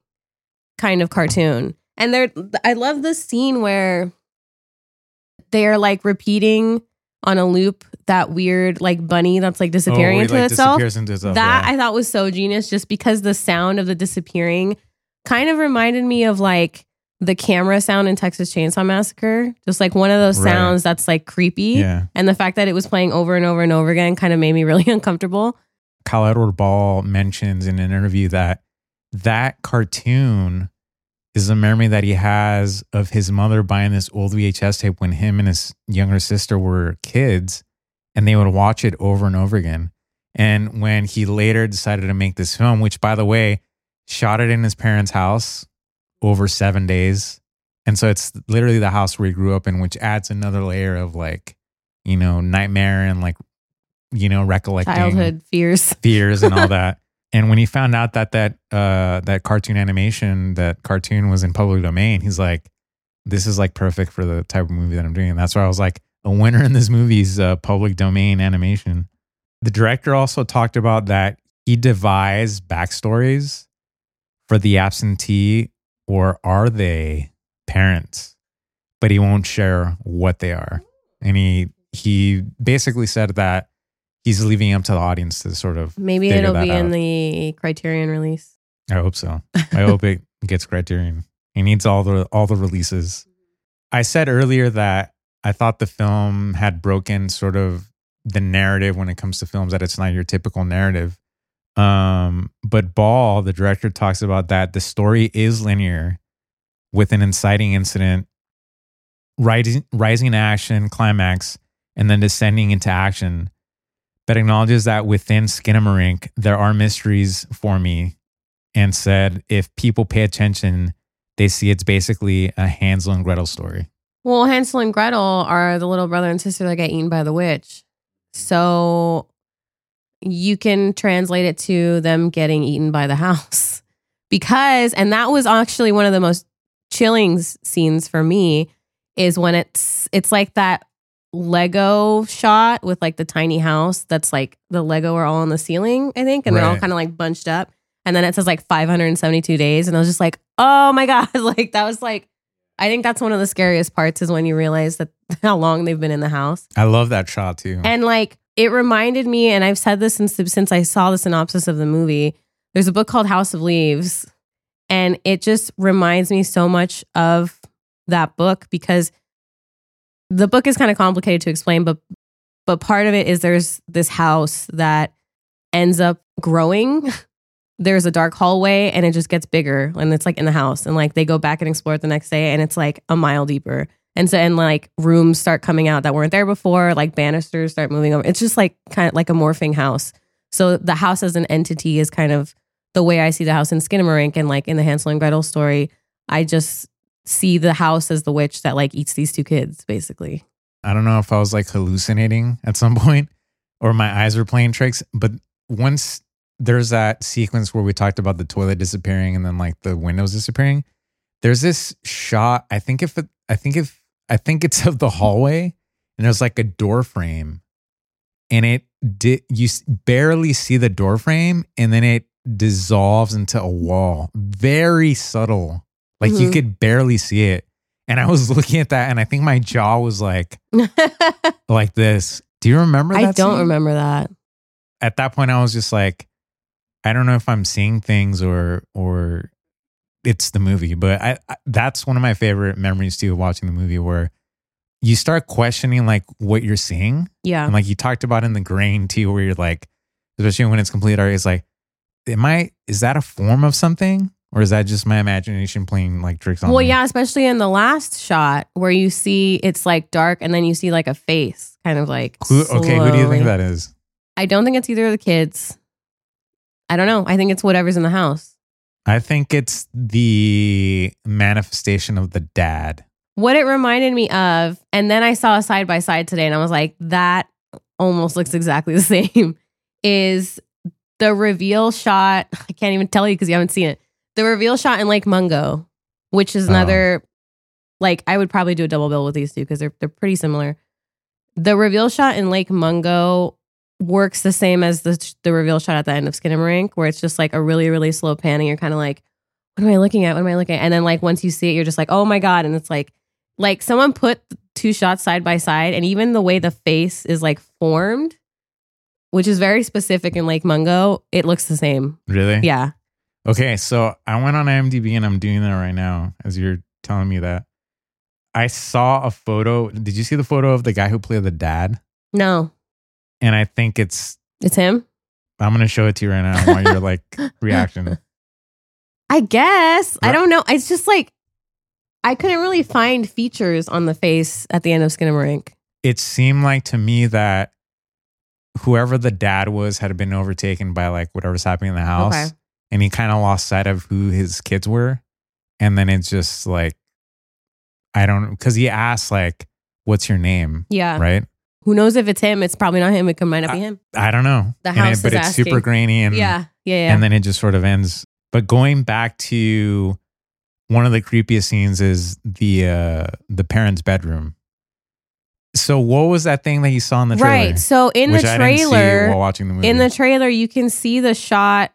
kind of cartoon. And they're I love the scene where they are like repeating on a loop that weird like bunny that's like oh, disappearing Oh, into like, itself. into itself. That yeah. I thought was so genius just because the sound of the disappearing kind of reminded me of like the camera sound in Texas Chainsaw Massacre. Just like one of those Right. sounds that's like creepy. yeah. And the fact that it was playing over and over and over again kind of made me really uncomfortable. Kyle Edward Ball mentions in an interview that that cartoon is a memory that he has of his mother buying this old VHS tape when him and his younger sister were kids and they would watch it over and over again. And when he later decided to make this film, which by the way, shot it in his parents' house over seven days. And so it's literally the house where he grew up in, which adds another layer of like, you know, nightmare and like, you know, recollecting Childhood fears. fears and all that. And when he found out that that uh, that cartoon animation, that cartoon was in public domain, he's like, "This is like perfect for the type of movie that I'm doing." And that's why I was like, "A winner in this movie is uh, public domain animation." The director also talked about that he devised backstories for the absentee or are they parents, but he won't share what they are. And he he basically said that he's leaving it up to the audience to sort of Maybe it'll be in the Criterion release. I hope so. I hope it gets Criterion. He needs all the all the releases. I said earlier that I thought the film had broken sort of the narrative when it comes to films that it's not your typical narrative. Um, but Ball, the director, talks about that the story is linear with an inciting incident, rising rising action, climax, and then descending into action. But acknowledges that within Skinamarink, there are mysteries for me and said if people pay attention, they see it's basically a Hansel and Gretel story. Well, Hansel and Gretel are the little brother and sister that get eaten by the witch. So you can translate it to them getting eaten by the house. Because, and that was actually one of the most chilling scenes for me is when it's it's like that Lego shot with like the tiny house that's like the Lego are all on the ceiling, I think, and they're all Right. kind of like bunched up. And then it says like 572 days. And I was just like, oh my God. Like that was like I think that's one of the scariest parts is when you realize that how long they've been in the house. I love that shot too. And like it reminded me, and I've said this since since I saw the synopsis of the movie. There's a book called House of Leaves, and it just reminds me so much of that book because the book is kind of complicated to explain, but but part of it is there's this house that ends up growing. There's a dark hallway and it just gets bigger and it's like in the house and like they go back and explore it the next day and it's like a mile deeper. And so and like rooms start coming out that weren't there before, like banisters start moving over. It's just like kind of like a morphing house. So the house as an entity is kind of the way I see the house in Skinamarink and like in the Hansel and Gretel story. I just see the house as the witch that like eats these two kids, basically. I don't know if I was like hallucinating at some point, or my eyes were playing tricks. But once there's that sequence where we talked about the toilet disappearing and then like the windows disappearing, there's this shot. I think if it, I think if I think it's of the hallway and there's like a door frame and it did you barely see the door frame and then it dissolves into a wall very subtle like you Mhm. could barely see it and i was looking at that and i think my jaw was like like this do you remember that I don't scene? remember that. at that point i was just like i don't know if i'm seeing things or or it's the movie but I, I that's one of my favorite memories too of watching the movie where you start questioning like what you're seeing Yeah. and like you talked about in the grain too, where you're like, especially when it's complete art, it's like, am I, is that a form of something? Or is that just my imagination playing like tricks on Well, me? Well, yeah, especially in the last shot where you see it's like dark and then you see like a face kind of like. Who, okay, who do you think that is? I don't think it's either of the kids. I don't know. I think it's whatever's in the house. I think it's the manifestation of the dad. What it reminded me of, and then I saw a side by side today and I was like, that almost looks exactly the same, is the reveal shot. I can't even tell you because you haven't seen it. The reveal shot in Lake Mungo, which is Oh. another, like, I would probably do a double bill with these two because they're, they're pretty similar. The reveal shot in Lake Mungo works the same as the, the reveal shot at the end of *Skin and Skinamarink, where it's just like a really, really slow pan and you're kind of like, what am I looking at? What am I looking at? And then like once you see it, you're just like, oh my God. And it's like, like someone put two shots side by side and even the way the face is like formed, which is very specific in Lake Mungo, it looks the same. Really? Yeah. Okay, so I went on IMDb and I'm doing that right now as you're telling me that. I saw a photo. Did you see the photo of the guy who played the dad? No, And I think it's, it's him. I'm going to show it to you right now. I want your like reaction. I guess. I don't know. It's just like I couldn't really find features on the face at the end of Skinamarink. it seemed like to me that whoever the dad was had been overtaken by like whatever's happening in the house Okay. And he kind of lost sight of who his kids were and then it's just like i don't because he asked like what's your name Yeah. right Who knows if it's him? It's probably not him. It could might not be him. i don't know The house it, but is it's super grainy and yeah. Yeah. Yeah. and then it just sort of ends but going back to one of the creepiest scenes is the uh the parents bedroom so what was that thing that you saw in the trailer right. So in the I trailer, while watching the movie. in the trailer, you can see the shot,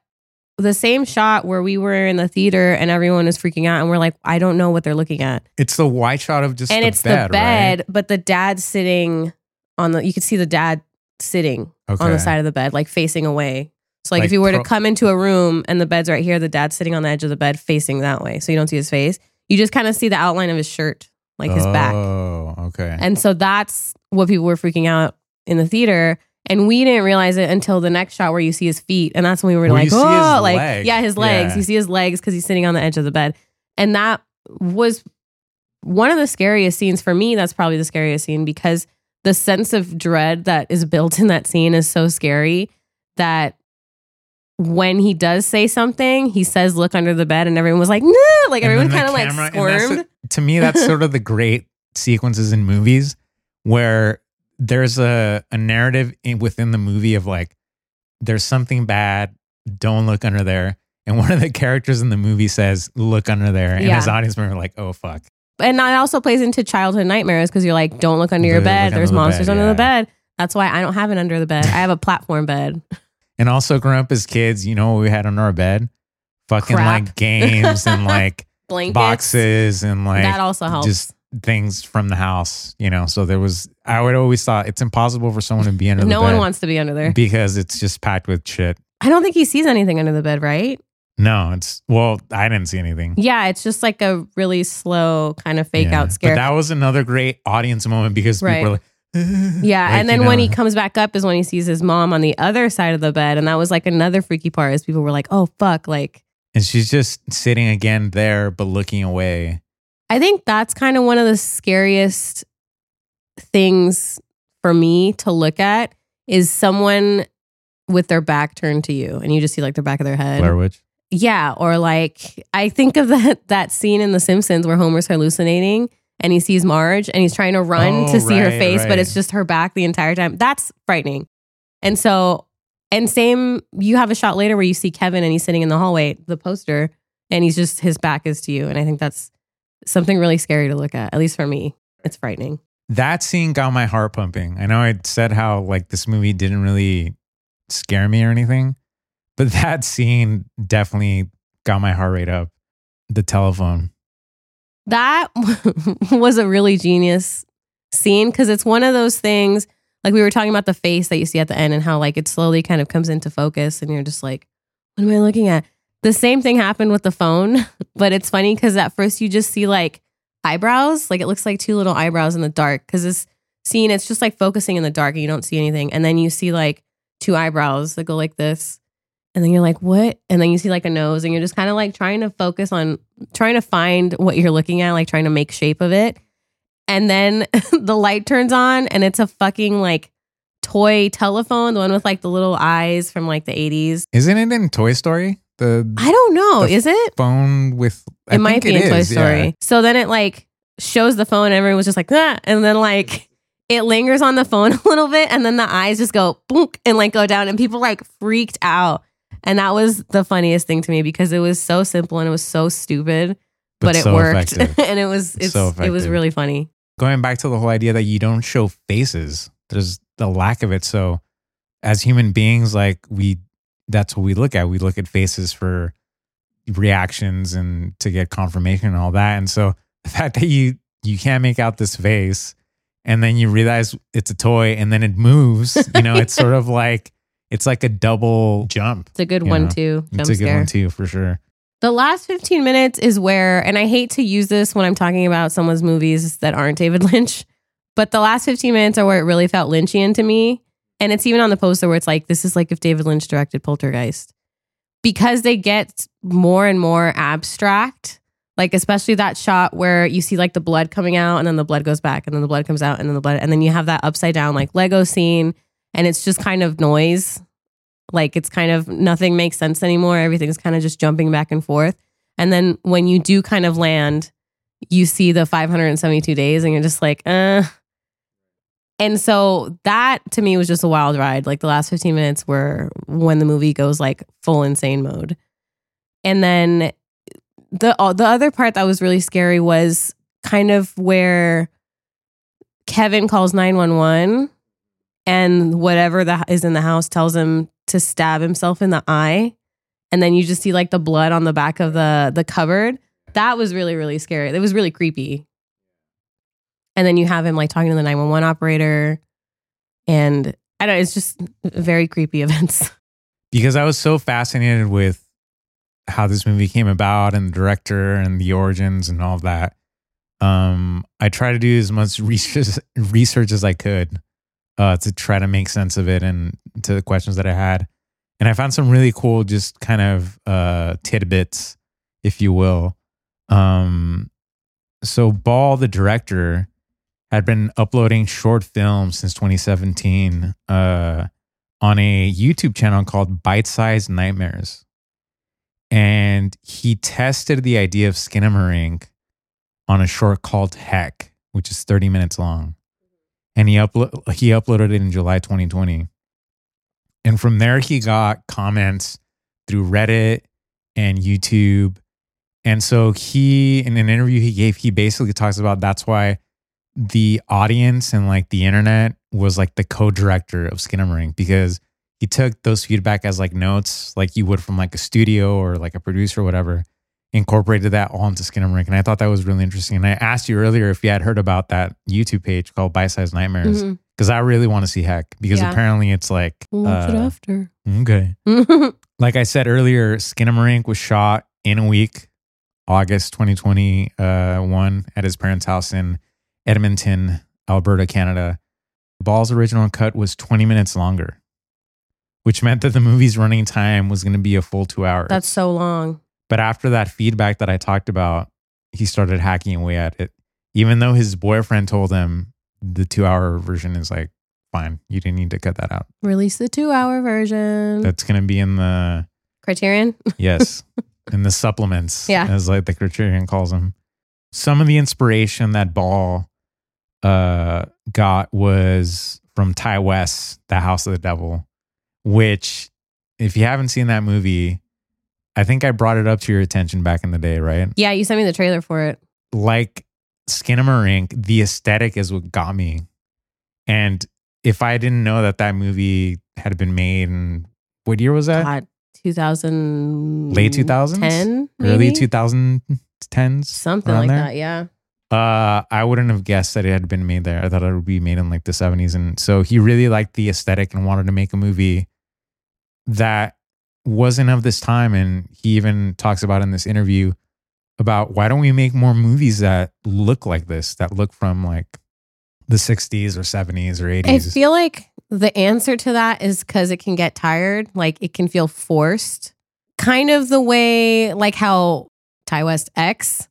the same shot where we were in the theater and everyone is freaking out, and we're like, I don't know what they're looking at, it's the wide shot of just and the it's bed, the bed, right? but the dad sitting on the. You can see the dad sitting on the side of the bed, like facing away. So like, Like if you were pro- to come into a room and the bed's right here, the dad's sitting on the edge of the bed facing that way, so you don't see his face. You just kind of see the outline of his shirt, like his back. Oh, okay. And so that's what people were freaking out in the theater. And we didn't realize it until the next shot where you see his feet. And that's when we were like, you see his oh, like, leg. yeah, his legs. Yeah. You see his legs because he's sitting on the edge of the bed. And that was one of the scariest scenes for me. That's probably the scariest scene because the sense of dread that is built in that scene is so scary that when he does say something, he says, look under the bed. And everyone was like, no, like And everyone kind of like camera- and that's squirmed. to me, that's sort of the great sequences in movies where there's a, a narrative in, within the movie of like, there's something bad, don't look under there. And one of the characters in the movie says, look under there. And Yeah. as audience member, like, oh, fuck. and that also plays into childhood nightmares because you're like, don't look under your Look bed. There's the monsters bed, under yeah. the bed. That's why I don't have an under the bed. I have a platform bed. And also, growing up as kids, you know what we had under our bed? Fucking Crap. like games and like Blankets. boxes and like that also helps. just things from the house, you know. So there was, I would always thought it's impossible for someone to be under no the bed one wants to be under there. because it's just packed with shit. I don't think he sees anything under the bed, right? No, it's well, I didn't see anything. Yeah, it's just like a really slow kind of fake Yeah. out scare. But that was another great audience moment because Right. people were like, yeah, like, and then you when he comes back up is when he sees his mom on the other side of the bed, and that was like another freaky part. Is people were like, "Oh fuck!" Like and she's just sitting again there, but looking away. I think that's kind of one of the scariest things for me to look at is someone with their back turned to you and you just see like the back of their head. Blair Witch. Yeah, or like I think of that that scene in The Simpsons where Homer's hallucinating and he sees Marge and he's trying to run Oh, to see her right, face, but it's just her back the entire time. That's frightening. And so, and same, you have a shot later where you see Kevin and he's sitting in the hallway, the poster, and he's just, his back is to you. And I think that's something really scary to look at, at least for me. It's frightening. That scene got my heart pumping. I know I said how like this movie didn't really scare me or anything, but that scene definitely got my heart rate up. The telephone. That was a really genius scene because it's one of those things, like we were talking about the face that you see at the end and how like it slowly kind of comes into focus and you're just like, what am I looking at? The same thing happened with the phone, but it's funny because at first you just see like eyebrows, like it looks like two little eyebrows in the dark because this scene, it's just like focusing in the dark and you don't see anything. And then you see like two eyebrows that go like this. And then you're like, what? And then you see like a nose and you're just kind of like trying to focus on trying to find what you're looking at, like trying to make shape of it. And then the light turns on and it's a fucking like toy telephone, the one with like the little eyes from like the 80s. Isn't it in Toy Story? The I don't know. The Is it? phone with I It might think be in Toy is, yeah. Story. So then it like shows the phone and everyone was just like, ah, and then like it lingers on the phone a little bit and then the eyes just go boonk and like go down and people like freaked out. And that was the funniest thing to me because it was so simple and it was so stupid, but, it so worked. effective. and it was it's So it was effective. really funny. Going back to the whole idea that you don't show faces, there's the lack of it. So as human beings, like we that's what we look at. We look at faces for reactions and to get confirmation and all that. And so the fact that you you can't make out this face and then you realize it's a toy and then it moves, you know, it's sort of like it's like a double jump. It's a good one know, too. Jump It's a good one too, for sure. The last 15 minutes is where, and I hate to use this when I'm talking about someone's movies that aren't David Lynch, but the last 15 minutes are where it really felt Lynchian to me. And it's even on the poster where it's like, this is like if David Lynch directed Poltergeist. Because they get more and more abstract, like especially that shot where you see like the blood coming out and then the blood goes back and then the blood comes out and then the blood, and then you have that upside down like Lego scene and it's just kind of noise. Like it's kind of nothing makes sense anymore. Everything's kind of just jumping back and forth. And then when you do kind of land, you see the 572 days and you're just like, uh. And so that to me was just a wild ride. Like the last 15 minutes were when the movie goes like full insane mode. And then the uh, the other part that was really scary was kind of where Kevin calls 911 and whatever that is in the house tells him to stab himself in the eye and then you just see like the blood on the back of the the cupboard that was really really scary it was really creepy and then you have him like talking to the 911 operator and i don't it's just very creepy events because I was so fascinated with how this movie came about and the director and the origins and all that. Um, I tried to do as much research, research as I could uh, to try to make sense of it and to the questions that I had. And I found some really cool, just kind of uh, tidbits, if you will. Um, so Ball, the director, had been uploading short films since 2017. Uh, on a YouTube channel called Bite Size Nightmares. And he tested the idea of Skinamarink on a short called Heck, which is 30 minutes long. And he, uplo- he uploaded it in July 2020. And from there, he got comments through Reddit and YouTube. And so he, in an interview he gave, he basically talks about that's why the audience and like the internet was like the co-director of Skinamarink because he took those feedback as like notes, like you would from like a studio or like a producer or whatever, incorporated that all into Skinamarink. And I thought that was really interesting. And I asked you earlier if you had heard about that YouTube page called Bite Size Nightmares Mhm. because I really want to see Heck because Yeah. apparently it's like we'll watch it uh, after okay. Like I said earlier, Skinamarink was shot in a week, August 2021, at his parents' house in Edmonton, Alberta, Canada. Ball's original cut was 20 minutes longer, which meant that the movie's running time was going to be a full two hours. that's so long but after that feedback that I talked about, he started hacking away at it. Even though his boyfriend told him the two hour version is like, fine, you didn't need to cut that out. release the two hour version That's going to be in the criterion Yes. and the supplements, Yeah. as like the criterion calls them. Some of the inspiration that Ball uh, got was from Ti West, The House of the Devil. which, if you haven't seen that movie, I think I brought it up to your attention back in the day, right? Yeah, you sent me the trailer for it. Like Skinamarink, the aesthetic is what got me. And if I didn't know that that movie had been made in what year was that? God, 2000 Late 2000s? 10 Early maybe? 2010s? something like there? that, yeah. Uh, I wouldn't have guessed that it had been made there. I thought it would be made in like the 70s. And so he really liked the aesthetic and wanted to make a movie that wasn't of this time. And he even talks about in this interview about why don't we make more movies that look like this, that look from like the 60s or 70s or 80s. I feel like the answer to that is because it can get tired. Like it can feel forced. Kind of the way, like how Ti West X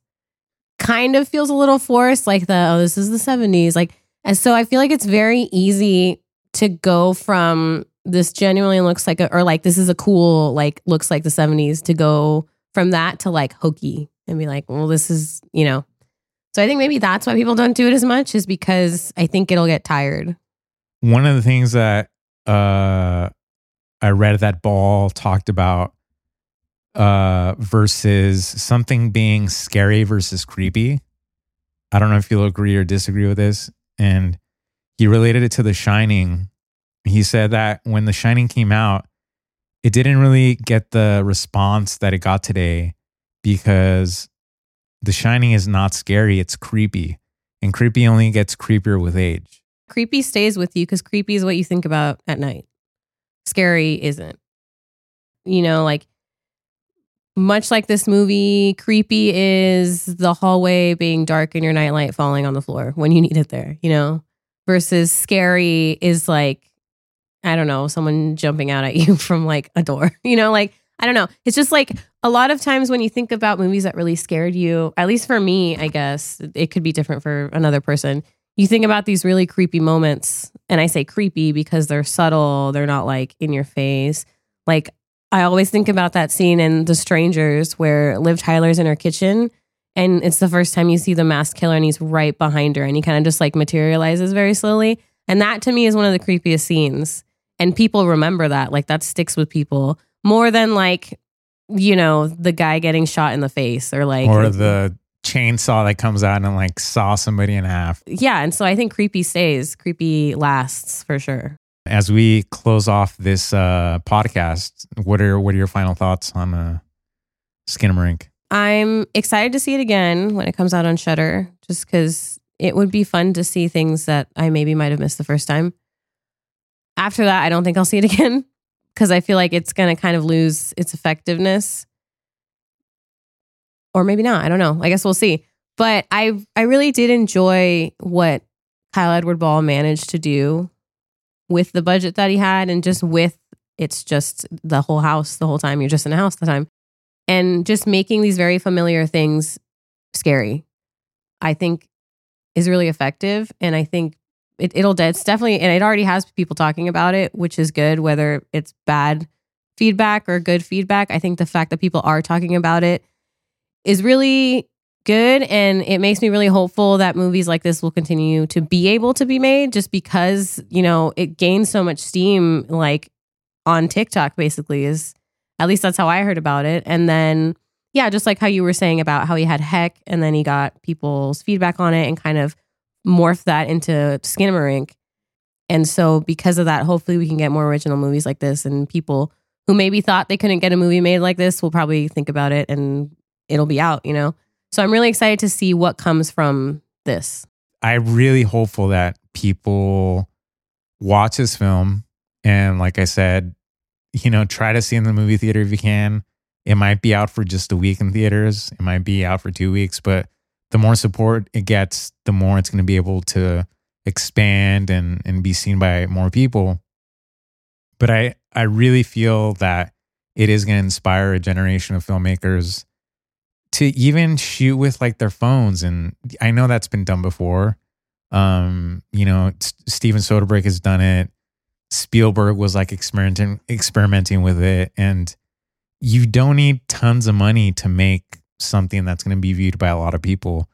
kind of feels a little forced, like the, oh, this is the 70s. Like, and so I feel like it's very easy to go from this genuinely looks like a, or like this is a cool, like looks like the 70s to go from that to like hokey and be like, well, this is, you know. So I think maybe that's why people don't do it as much is because I think it'll get tired. one of the things that uh I read at that Ball talked about uh versus something being scary versus creepy. I don't know if you'll agree or disagree with this. And he related it to The Shining. He said that when The Shining came out, it didn't really get the response that it got today because The Shining is not scary, it's creepy. And creepy only gets creepier with age. creepy stays with you because creepy is what you think about at night. Scary isn't. You know, like much like this movie, creepy is the hallway being dark and your nightlight falling on the floor when you need it there, you know, versus scary is like, I don't know, someone jumping out at you from like a door, you know, like, I don't know. It's just like a lot of times when you think about movies that really scared you, at least for me, I guess it could be different for another person. You think about these really creepy moments and i say creepy because they're subtle they're not like in your face. Like i always think about that scene in the strangers where liv tyler's in her kitchen and it's the first time you see the masked killer and he's right behind her and he kind of just like materializes very slowly. And that to me is one of the creepiest scenes. And people remember that. Like that sticks with people more than like you know the guy getting shot in the face or like or the chainsaw that comes out and like saw somebody in half. yeah and so i think creepy stays creepy lasts for sure As we close off this uh, podcast, what are what are your final thoughts on uh, Skinamarink? i'm excited to see it again when it comes out on Shudder just because it would be fun to see things that i maybe might have missed the first time. After that i don't think i'll see it again because i feel like it's going to kind of lose its effectiveness. Or maybe not i don't know i guess we'll see. But i i really did enjoy what kyle edward ball managed to do with the budget that he had and just with it's just the whole house the whole time. You're just in a house the time. And just making these very familiar things scary i think is really effective. And i think it, it'll it's definitely and it already has people talking about it which is good whether it's bad feedback or good feedback. I think the fact that people are talking about it is really good and it makes me really hopeful that movies like this will continue to be able to be made just because you know it gains so much steam like on tiktok basically is at least that's how i heard about it. And then yeah just like how you were saying about how he had heck and then he got people's feedback on it and kind of morphed that into skinamarink and so because of that hopefully we can get more original movies like this and people who maybe thought they couldn't get a movie made like this will probably think about it and it'll be out you know so i'm really excited to see what comes from this I'm really hopeful that people watch this film and, like I said, you know, try to see in the movie theater if you can. It might be out for just a week in theaters. It might be out for two weeks, but the more support it gets, the more it's going to be able to expand and and be seen by more people. But I I really feel that it is going to inspire a generation of filmmakers to even shoot with like their phones and I know that's been done before. Um, you know, S- Steven Soderbergh has done it. Spielberg was like experimenting experimenting with it and you don't need tons of money to make something that's going to be viewed by a lot of people.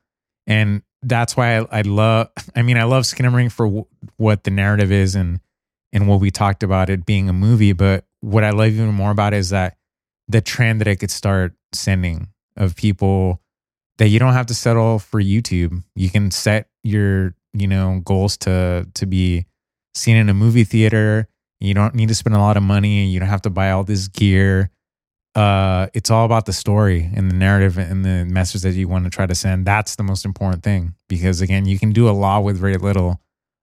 And that's why I, I love I mean I love Skinamarink for w- what the narrative is and and what we talked about it being a movie. But what I love even more about it is that the trend that it could start sending of people that you don't have to settle for YouTube. You can set your, you know, goals to to be seen in a movie theater. You don't need to spend a lot of money. And you don't have to buy all this gear. Uh, it's all about the story and the narrative and the message that you want to try to send. That's the most important thing because again, you can do a lot with very little.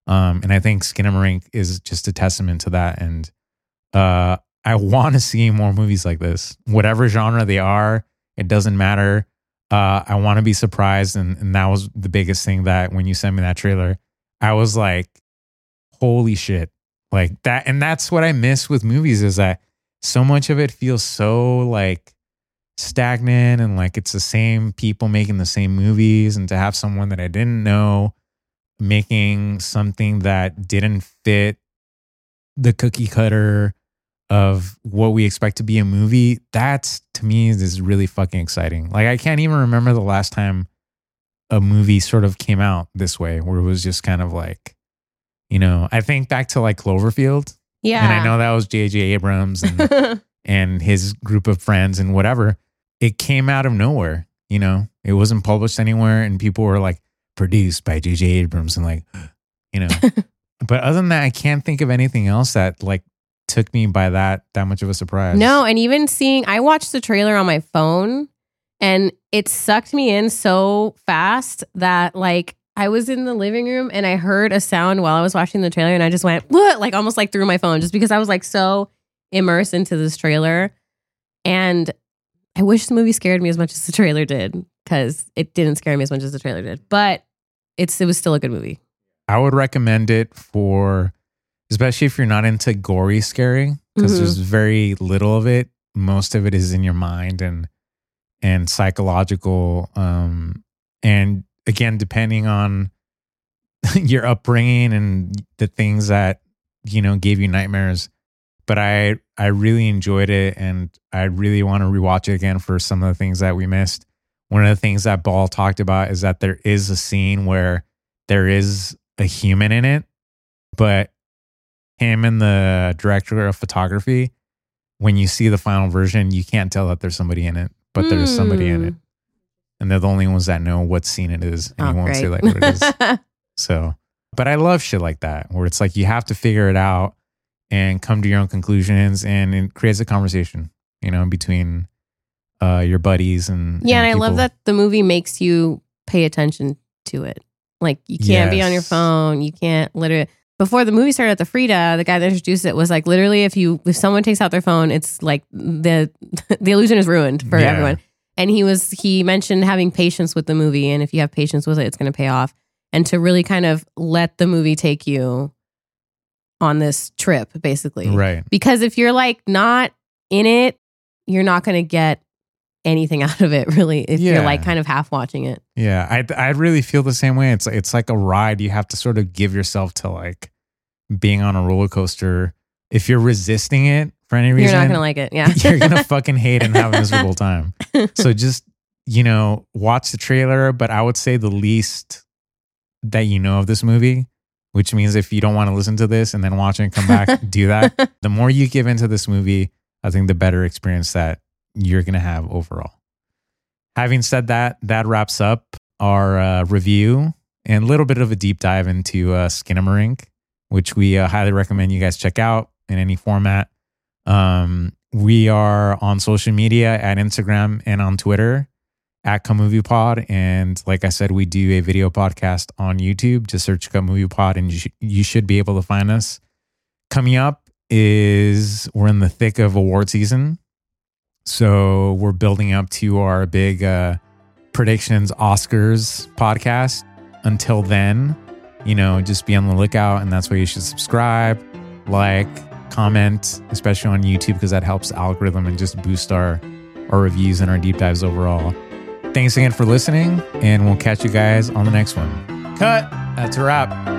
Um, and I think Skinamarink is just a testament to that. And uh, I want to see more movies like this, whatever genre they are. It doesn't matter. Uh, I want to be surprised, and, and that was the biggest thing that when you sent me that trailer, I was like, "Holy shit!" Like that, and that's what I miss with movies is that so much of it feels so like stagnant and like it's the same people making the same movies, and to have someone that I didn't know making something that didn't fit the cookie cutter of what we expect to be a movie, that to me is really fucking exciting. Like I can't even remember the last time a movie sort of came out this way where it was just kind of like, you know, I think back to like Cloverfield. Yeah. And I know that was J.J. Abrams and, and his group of friends and whatever. It came out of nowhere, you know, it wasn't published anywhere and people were like produced by J.J. Abrams and like, you know, but other than that, I can't think of anything else that like took me by that that much of a surprise. No, and even seeing, I watched the trailer on my phone and it sucked me in so fast that like I was in the living room and I heard a sound while I was watching the trailer and I just went, what? Like almost like through my phone just because I was like so immersed into this trailer. And I wish the movie scared me as much as the trailer did because it didn't scare me as much as the trailer did. But it's it was still a good movie. I would recommend it for especially if you're not into gory scary because Mhm. there's very little of it. Most of it is in your mind and and psychological um and again depending on your upbringing and the things that you know gave you nightmares but i i really enjoyed it and i really want to rewatch it again for some of the things that we missed one of the things that ball talked about is that there is a scene where there is a human in it but him and the director of photography when you see the final version you can't tell that there's somebody in it but there's somebody in it Hmm. and they're the only ones that know what scene it is and Oh, you won't say like what it is so, but I love shit like that where it's like you have to figure it out and come to your own conclusions, and it creates a conversation, you know, between uh, your buddies and Yeah, and I people. love that the movie makes you pay attention to it. Like you can't be on your phone. You can't literally. Before the movie started at the Frida, the guy that introduced it was like, literally, if you if someone takes out their phone, it's like the the illusion is ruined for Yeah. everyone. And he was he mentioned having patience with the movie, and if you have patience with it, it's going to pay off. And to really kind of let the movie take you on this trip, basically, right. because if you're like not in it, you're not going to get anything out of it really if you're like kind of half watching it. Yeah, I I really feel the same way. It's it's like a ride. You have to sort of give yourself to like being on a roller coaster. If you're resisting it for any reason, You're not going to like it. Yeah. you're gonna fucking hate and have a miserable time. So just you know, watch the trailer. But I would say the least that you know of this movie, which means if you don't want to listen to this and then watch it and come back, do that. The more you give into this movie, I think the better experience that you're gonna have overall. Having said that, that wraps up our uh, review and a little bit of a deep dive into uh, Skinamarink, which we uh, highly recommend you guys check out in any format. Um, we are on social media at Instagram and on Twitter at Come Pod. And like I said, we do a video podcast on YouTube. Just search Come Pod and you, sh- you should be able to find us. Coming up is we're in the thick of award season. So we're building up to our big uh, predictions Oscars podcast. Until then, you know, just be on the lookout. And that's why you should subscribe, like, comment, especially on YouTube, because that helps algorithm and just boost our, our reviews and our deep dives overall. Thanks again for listening, and we'll catch you guys on the next one. Cut. That's a wrap.